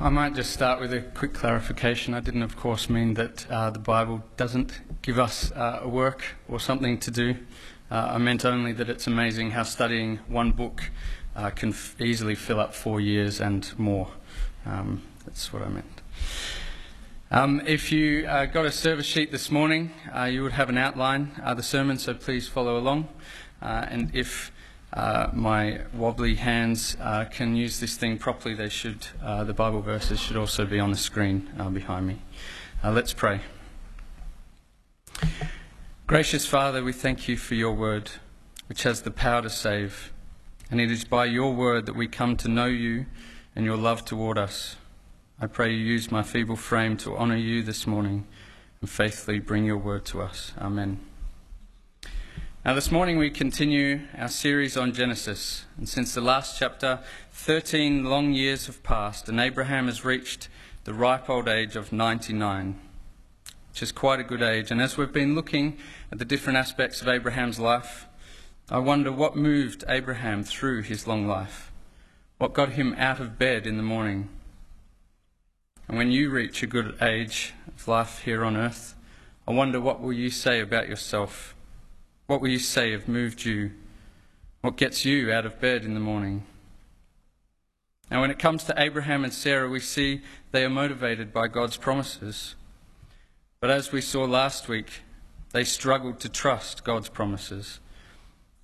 I might just start with a quick clarification. I didn't, of course, mean that uh, the Bible doesn't give us uh, a work or something to do. Uh, I meant only that it's amazing how studying one book uh, can f- easily fill up four years and more. Um, that's what I meant. Um, if you uh, got a service sheet this morning, uh, you would have an outline of the sermon, so please follow along. and if uh, my wobbly hands uh, can use this thing properly, they should. Uh, the Bible verses should also be on the screen uh, behind me. Uh, let's pray. Gracious Father, we thank you for your word, which has the power to save. And it is by your word that we come to know you and your love toward us. I pray you use my feeble frame to honour you this morning and faithfully bring your word to us. Amen. Now, this morning we continue our series on Genesis, and since the last chapter, 13 long years have passed, and Abraham has reached the ripe old age of 99, which is quite a good age. And as we've been looking at the different aspects of Abraham's life, I wonder what moved Abraham through his long life, what got him out of bed in the morning. And when you reach a good age of life here on earth, I wonder what will you say about yourself what will you say have moved you? What gets you out of bed in the morning? Now, when it comes to Abraham and Sarah, we see they are motivated by God's promises. But as we saw last week, they struggled to trust God's promises.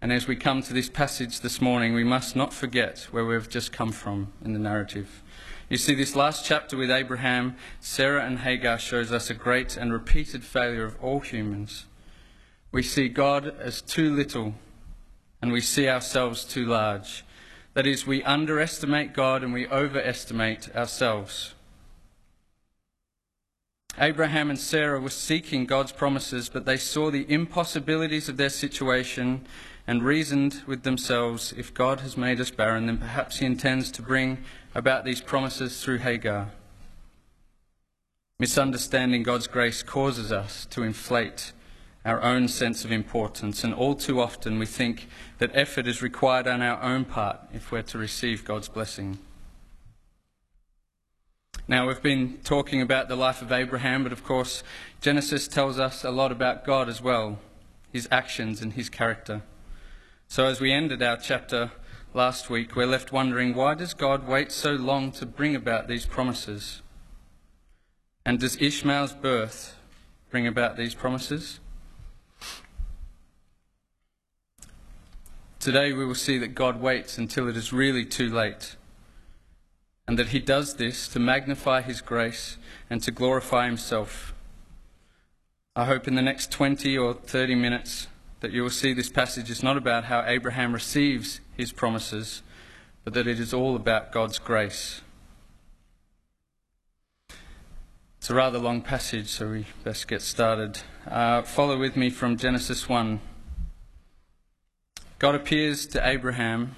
And as we come to this passage this morning, we must not forget where we've just come from in the narrative. You see, this last chapter with Abraham, Sarah, and Hagar shows us a great and repeated failure of all humans we see God as too little and we see ourselves too large. That is, we underestimate God and we overestimate ourselves. Abraham and Sarah were seeking God's promises, but they saw the impossibilities of their situation and reasoned with themselves if God has made us barren, then perhaps He intends to bring about these promises through Hagar. Misunderstanding God's grace causes us to inflate our own sense of importance, and all too often we think that effort is required on our own part if we're to receive God's blessing. Now, we've been talking about the life of Abraham, but of course, Genesis tells us a lot about God as well, his actions and his character. So, as we ended our chapter last week, we're left wondering why does God wait so long to bring about these promises? And does Ishmael's birth bring about these promises? Today we will see that God waits until it is really too late, and that He does this to magnify His grace and to glorify Himself. I hope in the next 20 or 30 minutes that you will see this passage is not about how Abraham receives his promises, but that it is all about God's grace. It's a rather long passage, so we best get started. Uh, follow with me from Genesis 1. God appears to Abraham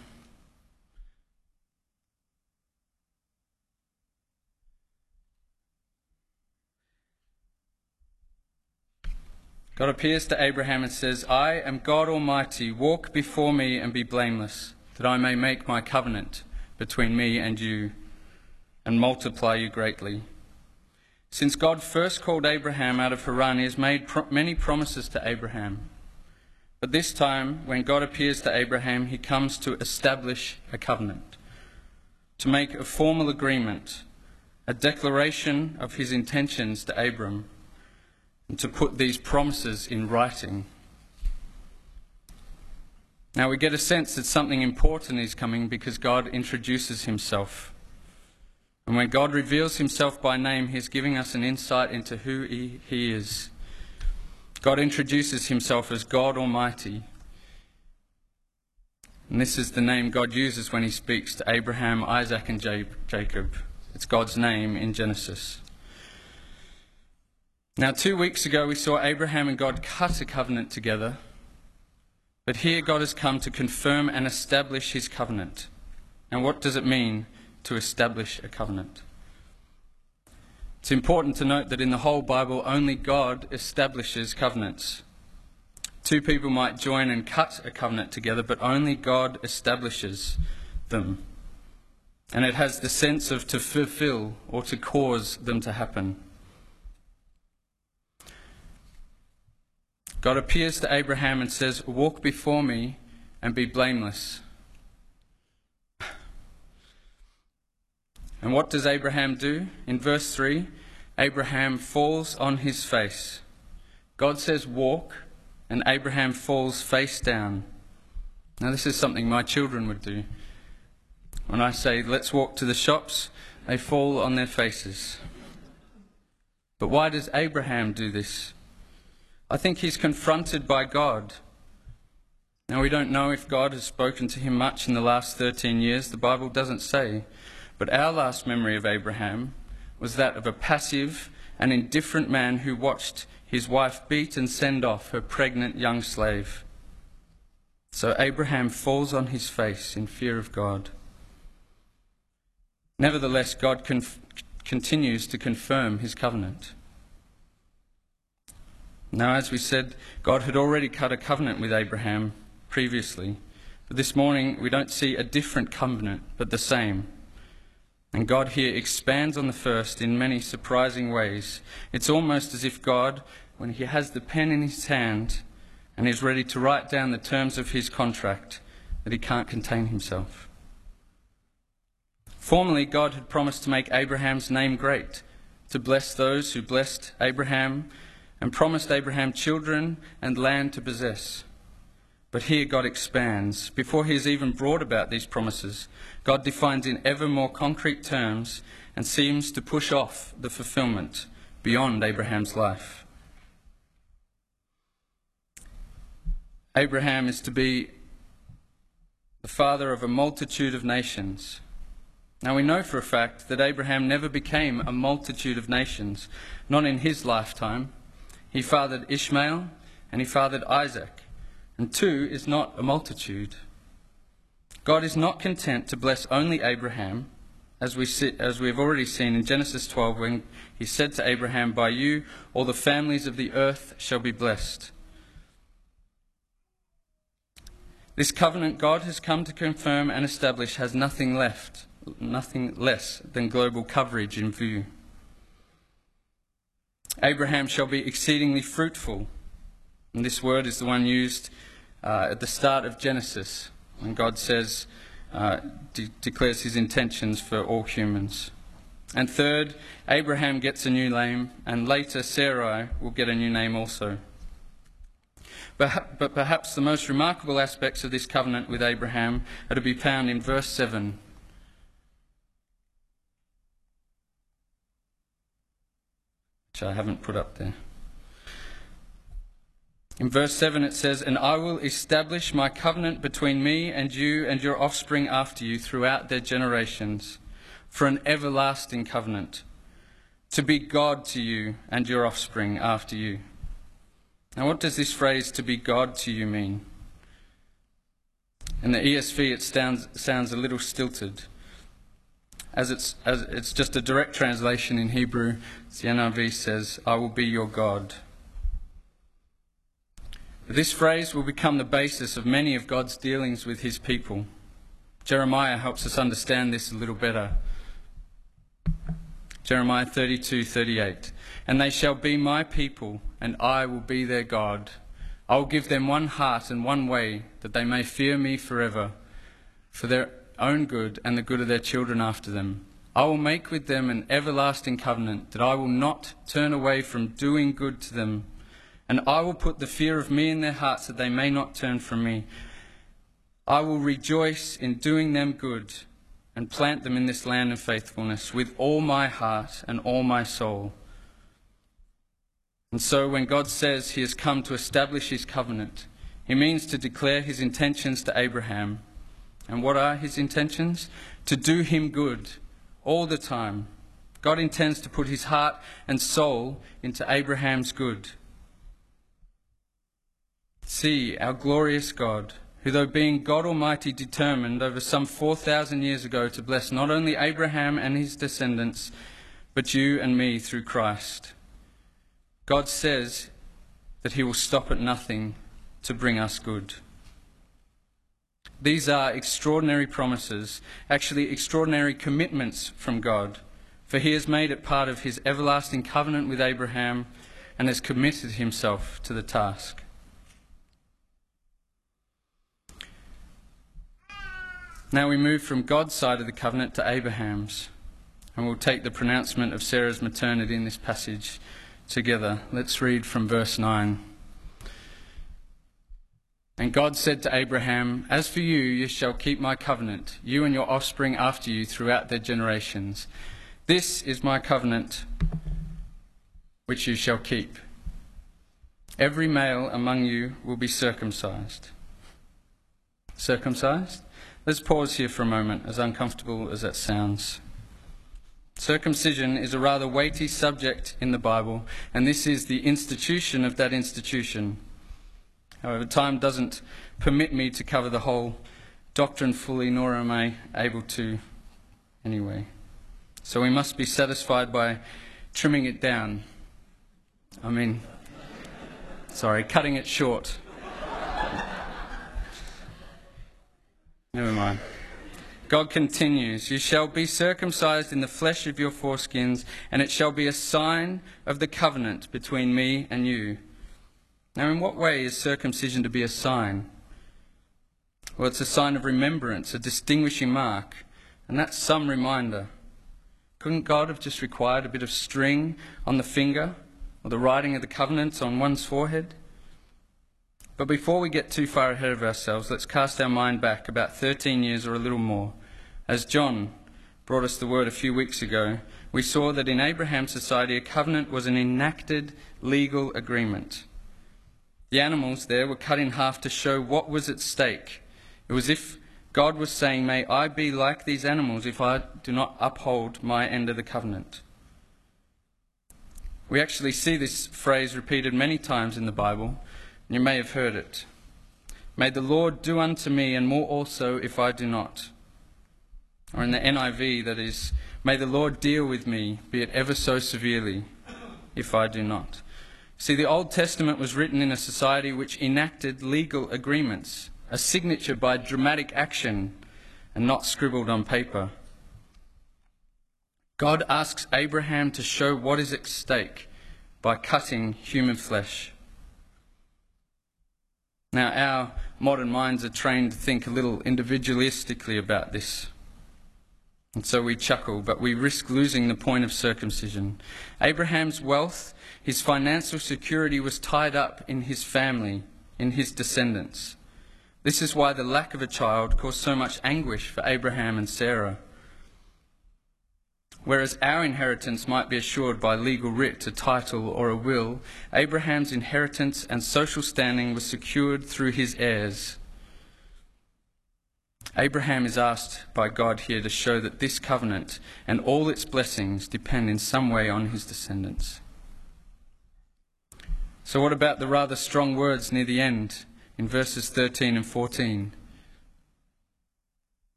God appears to Abraham and says, I am God Almighty. Walk before me and be blameless, that I may make my covenant between me and you and multiply you greatly. Since God first called Abraham out of Haran, he has made pro- many promises to Abraham. But this time, when God appears to Abraham, he comes to establish a covenant, to make a formal agreement, a declaration of his intentions to Abram, and to put these promises in writing. Now we get a sense that something important is coming because God introduces himself. And when God reveals himself by name, he's giving us an insight into who he, he is. God introduces himself as God Almighty. And this is the name God uses when he speaks to Abraham, Isaac, and Jacob. It's God's name in Genesis. Now, two weeks ago, we saw Abraham and God cut a covenant together. But here, God has come to confirm and establish his covenant. And what does it mean to establish a covenant? It's important to note that in the whole Bible, only God establishes covenants. Two people might join and cut a covenant together, but only God establishes them. and it has the sense of to fulfill or to cause them to happen. God appears to Abraham and says, Walk before me and be blameless. And what does Abraham do? In verse 3, Abraham falls on his face. God says, Walk, and Abraham falls face down. Now, this is something my children would do. When I say, Let's walk to the shops, they fall on their faces. But why does Abraham do this? I think he's confronted by God. Now, we don't know if God has spoken to him much in the last 13 years. The Bible doesn't say. But our last memory of Abraham was that of a passive and indifferent man who watched his wife beat and send off her pregnant young slave. So Abraham falls on his face in fear of God. Nevertheless, God conf- continues to confirm his covenant. Now, as we said, God had already cut a covenant with Abraham previously. But this morning, we don't see a different covenant, but the same. And God here expands on the first in many surprising ways. It's almost as if God, when He has the pen in His hand and is ready to write down the terms of His contract, that He can't contain Himself. Formerly, God had promised to make Abraham's name great, to bless those who blessed Abraham, and promised Abraham children and land to possess. But here God expands. Before he has even brought about these promises, God defines in ever more concrete terms and seems to push off the fulfillment beyond Abraham's life. Abraham is to be the father of a multitude of nations. Now we know for a fact that Abraham never became a multitude of nations, not in his lifetime. He fathered Ishmael and he fathered Isaac and two is not a multitude. God is not content to bless only Abraham, as we, see, as we have already seen in Genesis 12, when he said to Abraham, By you all the families of the earth shall be blessed. This covenant God has come to confirm and establish has nothing left, nothing less than global coverage in view. Abraham shall be exceedingly fruitful and this word is the one used uh, at the start of Genesis when God says, uh, de- declares his intentions for all humans. And third, Abraham gets a new name, and later Sarai will get a new name also. But, but perhaps the most remarkable aspects of this covenant with Abraham are to be found in verse 7. Which I haven't put up there. In verse 7 it says, And I will establish my covenant between me and you and your offspring after you throughout their generations, for an everlasting covenant, to be God to you and your offspring after you. Now, what does this phrase, to be God to you, mean? In the ESV, it sounds, sounds a little stilted. As it's, as it's just a direct translation in Hebrew, the NIV says, I will be your God. This phrase will become the basis of many of God's dealings with his people. Jeremiah helps us understand this a little better. Jeremiah 32:38 And they shall be my people and I will be their God. I will give them one heart and one way that they may fear me forever for their own good and the good of their children after them. I will make with them an everlasting covenant that I will not turn away from doing good to them and I will put the fear of me in their hearts that they may not turn from me. I will rejoice in doing them good and plant them in this land of faithfulness with all my heart and all my soul. And so, when God says he has come to establish his covenant, he means to declare his intentions to Abraham. And what are his intentions? To do him good all the time. God intends to put his heart and soul into Abraham's good. See our glorious God, who, though being God Almighty, determined over some 4,000 years ago to bless not only Abraham and his descendants, but you and me through Christ. God says that he will stop at nothing to bring us good. These are extraordinary promises, actually, extraordinary commitments from God, for He has made it part of His everlasting covenant with Abraham and has committed Himself to the task. Now we move from God's side of the covenant to Abraham's, and we'll take the pronouncement of Sarah's maternity in this passage together. Let's read from verse 9. And God said to Abraham, As for you, you shall keep my covenant, you and your offspring after you throughout their generations. This is my covenant which you shall keep. Every male among you will be circumcised. Circumcised? Let's pause here for a moment, as uncomfortable as that sounds. Circumcision is a rather weighty subject in the Bible, and this is the institution of that institution. However, time doesn't permit me to cover the whole doctrine fully, nor am I able to anyway. So we must be satisfied by trimming it down. I mean, sorry, cutting it short. Never mind. God continues, You shall be circumcised in the flesh of your foreskins, and it shall be a sign of the covenant between me and you. Now, in what way is circumcision to be a sign? Well, it's a sign of remembrance, a distinguishing mark, and that's some reminder. Couldn't God have just required a bit of string on the finger or the writing of the covenants on one's forehead? But before we get too far ahead of ourselves, let's cast our mind back about 13 years or a little more. As John brought us the word a few weeks ago, we saw that in Abraham's society, a covenant was an enacted legal agreement. The animals there were cut in half to show what was at stake. It was if God was saying, May I be like these animals if I do not uphold my end of the covenant. We actually see this phrase repeated many times in the Bible. You may have heard it. May the Lord do unto me, and more also if I do not. Or in the NIV, that is, May the Lord deal with me, be it ever so severely, if I do not. See, the Old Testament was written in a society which enacted legal agreements, a signature by dramatic action and not scribbled on paper. God asks Abraham to show what is at stake by cutting human flesh. Now, our modern minds are trained to think a little individualistically about this. And so we chuckle, but we risk losing the point of circumcision. Abraham's wealth his financial security was tied up in his family, in his descendants. This is why the lack of a child caused so much anguish for Abraham and Sarah. Whereas our inheritance might be assured by legal writ, a title, or a will, Abraham's inheritance and social standing was secured through his heirs. Abraham is asked by God here to show that this covenant and all its blessings depend in some way on his descendants. So, what about the rather strong words near the end in verses 13 and 14?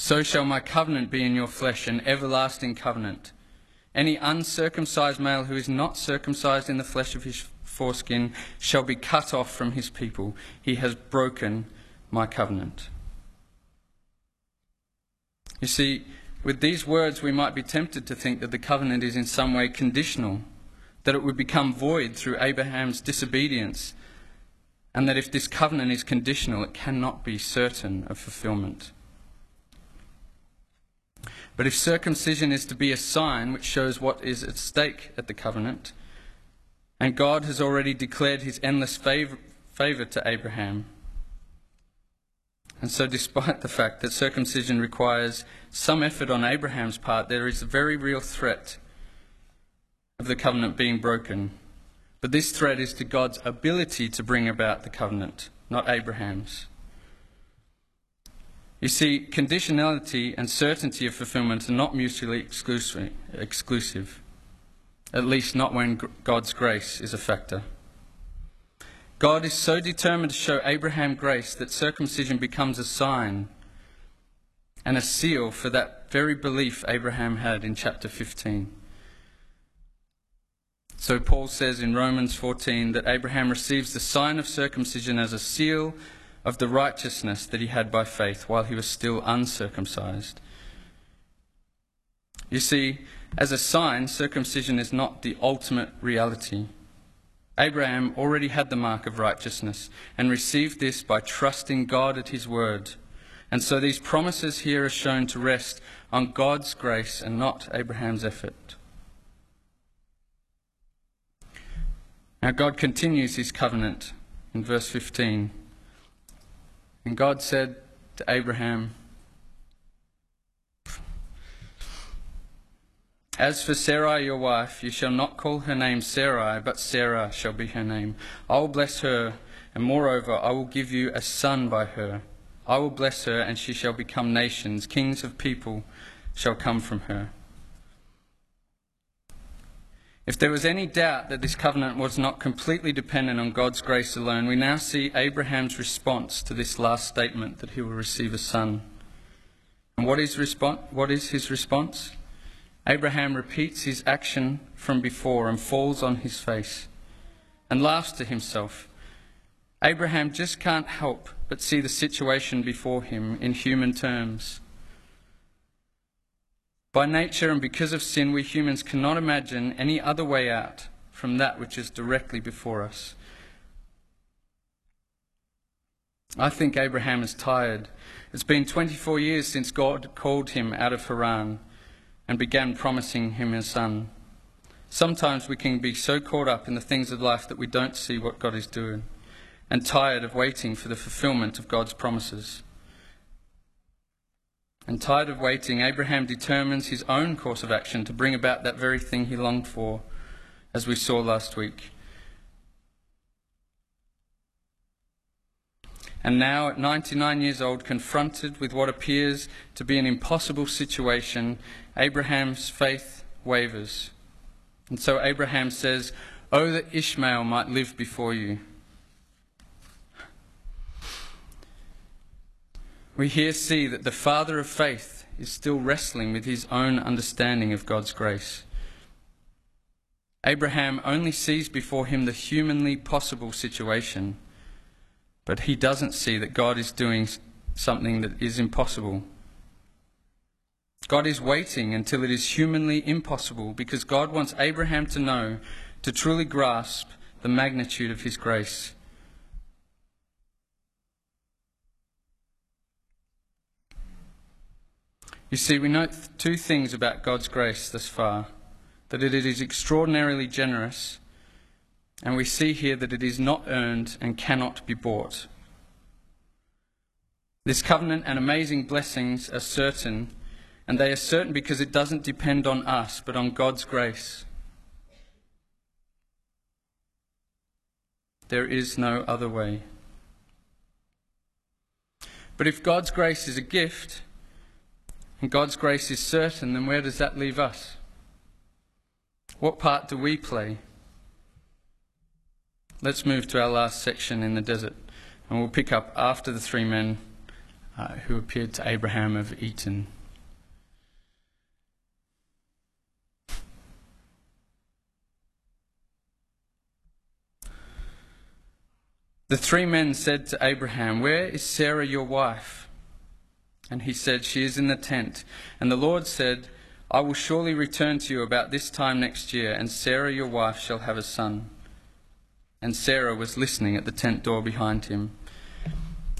So shall my covenant be in your flesh, an everlasting covenant. Any uncircumcised male who is not circumcised in the flesh of his foreskin shall be cut off from his people. He has broken my covenant. You see, with these words, we might be tempted to think that the covenant is in some way conditional that it would become void through Abraham's disobedience, and that if this covenant is conditional, it cannot be certain of fulfillment. But if circumcision is to be a sign which shows what is at stake at the covenant, and God has already declared his endless favor, favor to Abraham, and so, despite the fact that circumcision requires some effort on Abraham's part, there is a very real threat of the covenant being broken. But this threat is to God's ability to bring about the covenant, not Abraham's. You see, conditionality and certainty of fulfillment are not mutually exclusive, at least not when God's grace is a factor. God is so determined to show Abraham grace that circumcision becomes a sign and a seal for that very belief Abraham had in chapter 15. So Paul says in Romans 14 that Abraham receives the sign of circumcision as a seal of the righteousness that he had by faith while he was still uncircumcised. You see, as a sign, circumcision is not the ultimate reality. Abraham already had the mark of righteousness and received this by trusting God at his word. And so these promises here are shown to rest on God's grace and not Abraham's effort. Now, God continues his covenant in verse 15. And God said to Abraham, As for Sarai your wife, you shall not call her name Sarai, but Sarah shall be her name. I will bless her, and moreover, I will give you a son by her. I will bless her, and she shall become nations. Kings of people shall come from her. If there was any doubt that this covenant was not completely dependent on God's grace alone, we now see Abraham's response to this last statement that he will receive a son. And what is, what is his response? Abraham repeats his action from before and falls on his face and laughs to himself. Abraham just can't help but see the situation before him in human terms. By nature and because of sin, we humans cannot imagine any other way out from that which is directly before us. I think Abraham is tired. It's been 24 years since God called him out of Haran and began promising him a son. Sometimes we can be so caught up in the things of life that we don't see what God is doing and tired of waiting for the fulfillment of God's promises. And tired of waiting, Abraham determines his own course of action to bring about that very thing he longed for, as we saw last week. And now, at 99 years old, confronted with what appears to be an impossible situation, Abraham's faith wavers. And so Abraham says, Oh, that Ishmael might live before you. We here see that the father of faith is still wrestling with his own understanding of God's grace. Abraham only sees before him the humanly possible situation, but he doesn't see that God is doing something that is impossible. God is waiting until it is humanly impossible because God wants Abraham to know, to truly grasp the magnitude of his grace. You see, we note two things about God's grace thus far that it is extraordinarily generous, and we see here that it is not earned and cannot be bought. This covenant and amazing blessings are certain, and they are certain because it doesn't depend on us, but on God's grace. There is no other way. But if God's grace is a gift, and God's grace is certain, then where does that leave us? What part do we play? Let's move to our last section in the desert, and we'll pick up after the three men uh, who appeared to Abraham of Eton. The three men said to Abraham, Where is Sarah your wife? And he said, She is in the tent. And the Lord said, I will surely return to you about this time next year, and Sarah your wife shall have a son. And Sarah was listening at the tent door behind him.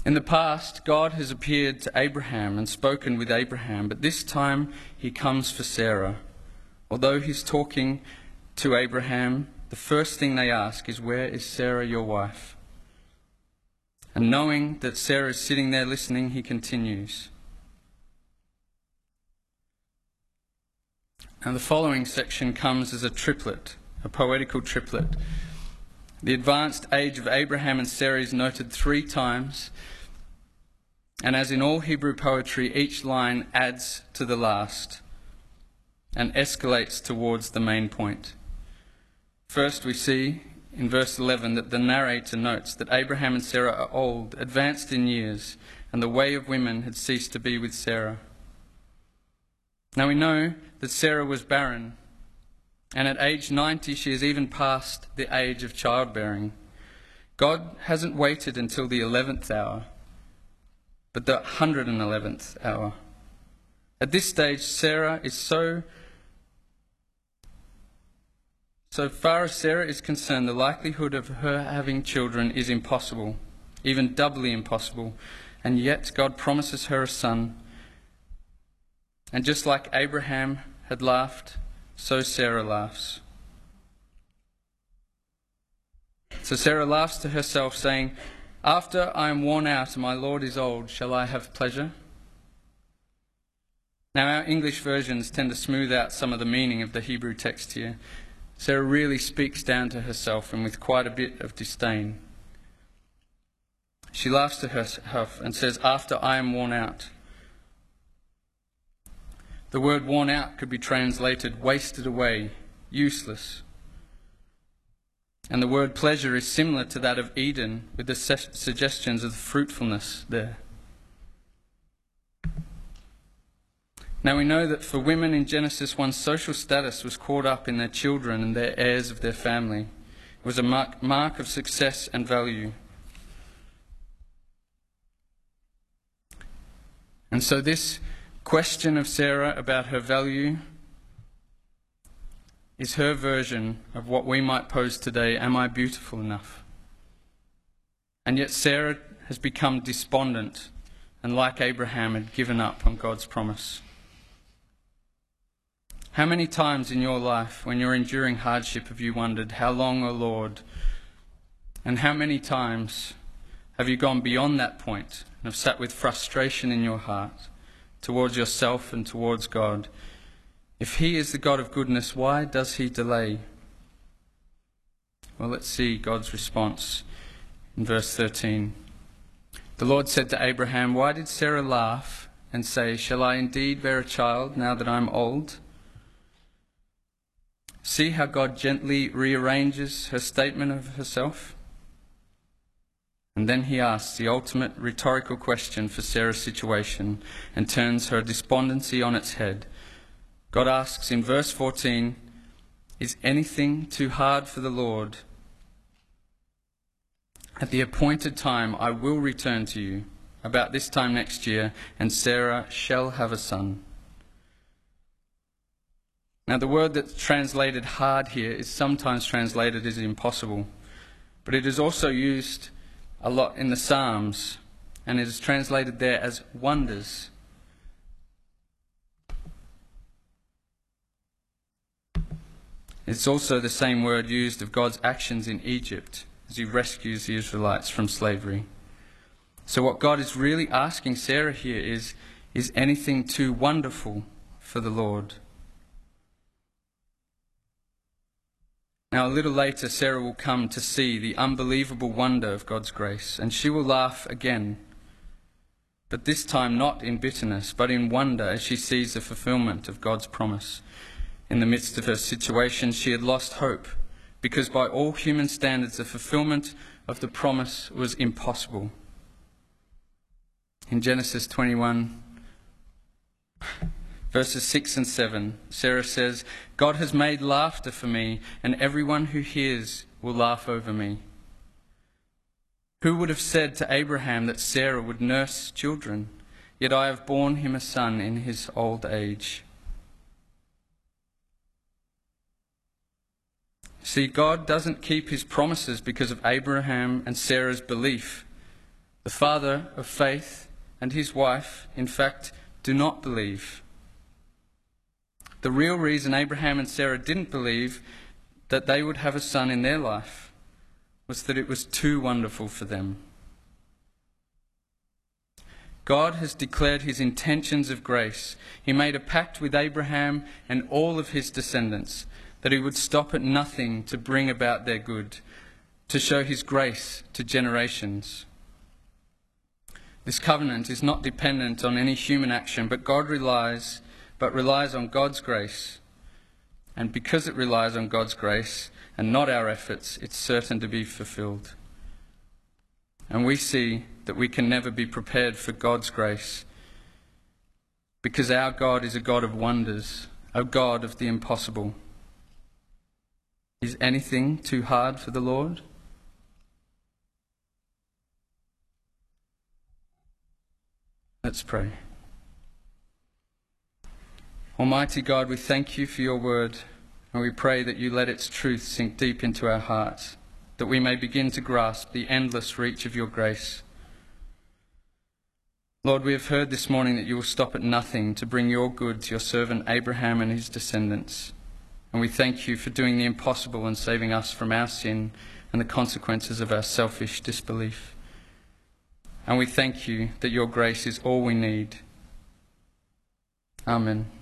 In the past, God has appeared to Abraham and spoken with Abraham, but this time he comes for Sarah. Although he's talking to Abraham, the first thing they ask is, Where is Sarah your wife? And knowing that Sarah is sitting there listening, he continues. And the following section comes as a triplet, a poetical triplet. The advanced age of Abraham and Sarah is noted three times, and as in all Hebrew poetry, each line adds to the last and escalates towards the main point. First, we see in verse 11 that the narrator notes that Abraham and Sarah are old, advanced in years, and the way of women had ceased to be with Sarah. Now we know that Sarah was barren, and at age 90 she is even past the age of childbearing. God hasn't waited until the 11th hour, but the 111th hour. At this stage, Sarah is so. So far as Sarah is concerned, the likelihood of her having children is impossible, even doubly impossible, and yet God promises her a son. And just like Abraham had laughed, so Sarah laughs. So Sarah laughs to herself, saying, After I am worn out and my Lord is old, shall I have pleasure? Now, our English versions tend to smooth out some of the meaning of the Hebrew text here. Sarah really speaks down to herself and with quite a bit of disdain. She laughs to herself and says, After I am worn out. The word worn out could be translated wasted away, useless. And the word pleasure is similar to that of Eden, with the suggestions of fruitfulness there. Now we know that for women in Genesis 1, social status was caught up in their children and their heirs of their family. It was a mark, mark of success and value. And so, this question of Sarah about her value is her version of what we might pose today Am I beautiful enough? And yet, Sarah has become despondent and, like Abraham, had given up on God's promise. How many times in your life, when you're enduring hardship, have you wondered, How long, O Lord? And how many times have you gone beyond that point and have sat with frustration in your heart towards yourself and towards God? If He is the God of goodness, why does He delay? Well, let's see God's response in verse 13. The Lord said to Abraham, Why did Sarah laugh and say, Shall I indeed bear a child now that I'm old? See how God gently rearranges her statement of herself? And then he asks the ultimate rhetorical question for Sarah's situation and turns her despondency on its head. God asks in verse 14, Is anything too hard for the Lord? At the appointed time I will return to you, about this time next year, and Sarah shall have a son. Now, the word that's translated hard here is sometimes translated as impossible, but it is also used a lot in the Psalms, and it is translated there as wonders. It's also the same word used of God's actions in Egypt as he rescues the Israelites from slavery. So, what God is really asking Sarah here is Is anything too wonderful for the Lord? Now, a little later, Sarah will come to see the unbelievable wonder of God's grace, and she will laugh again. But this time not in bitterness, but in wonder as she sees the fulfillment of God's promise. In the midst of her situation, she had lost hope, because by all human standards, the fulfillment of the promise was impossible. In Genesis 21, verses 6 and 7, Sarah says, God has made laughter for me, and everyone who hears will laugh over me. Who would have said to Abraham that Sarah would nurse children? Yet I have borne him a son in his old age. See, God doesn't keep his promises because of Abraham and Sarah's belief. The father of faith and his wife, in fact, do not believe. The real reason Abraham and Sarah didn't believe that they would have a son in their life was that it was too wonderful for them. God has declared his intentions of grace. He made a pact with Abraham and all of his descendants that he would stop at nothing to bring about their good, to show his grace to generations. This covenant is not dependent on any human action, but God relies but relies on God's grace. And because it relies on God's grace and not our efforts, it's certain to be fulfilled. And we see that we can never be prepared for God's grace because our God is a God of wonders, a God of the impossible. Is anything too hard for the Lord? Let's pray. Almighty God, we thank you for your word, and we pray that you let its truth sink deep into our hearts, that we may begin to grasp the endless reach of your grace. Lord, we have heard this morning that you will stop at nothing to bring your good to your servant Abraham and his descendants. And we thank you for doing the impossible and saving us from our sin and the consequences of our selfish disbelief. And we thank you that your grace is all we need. Amen.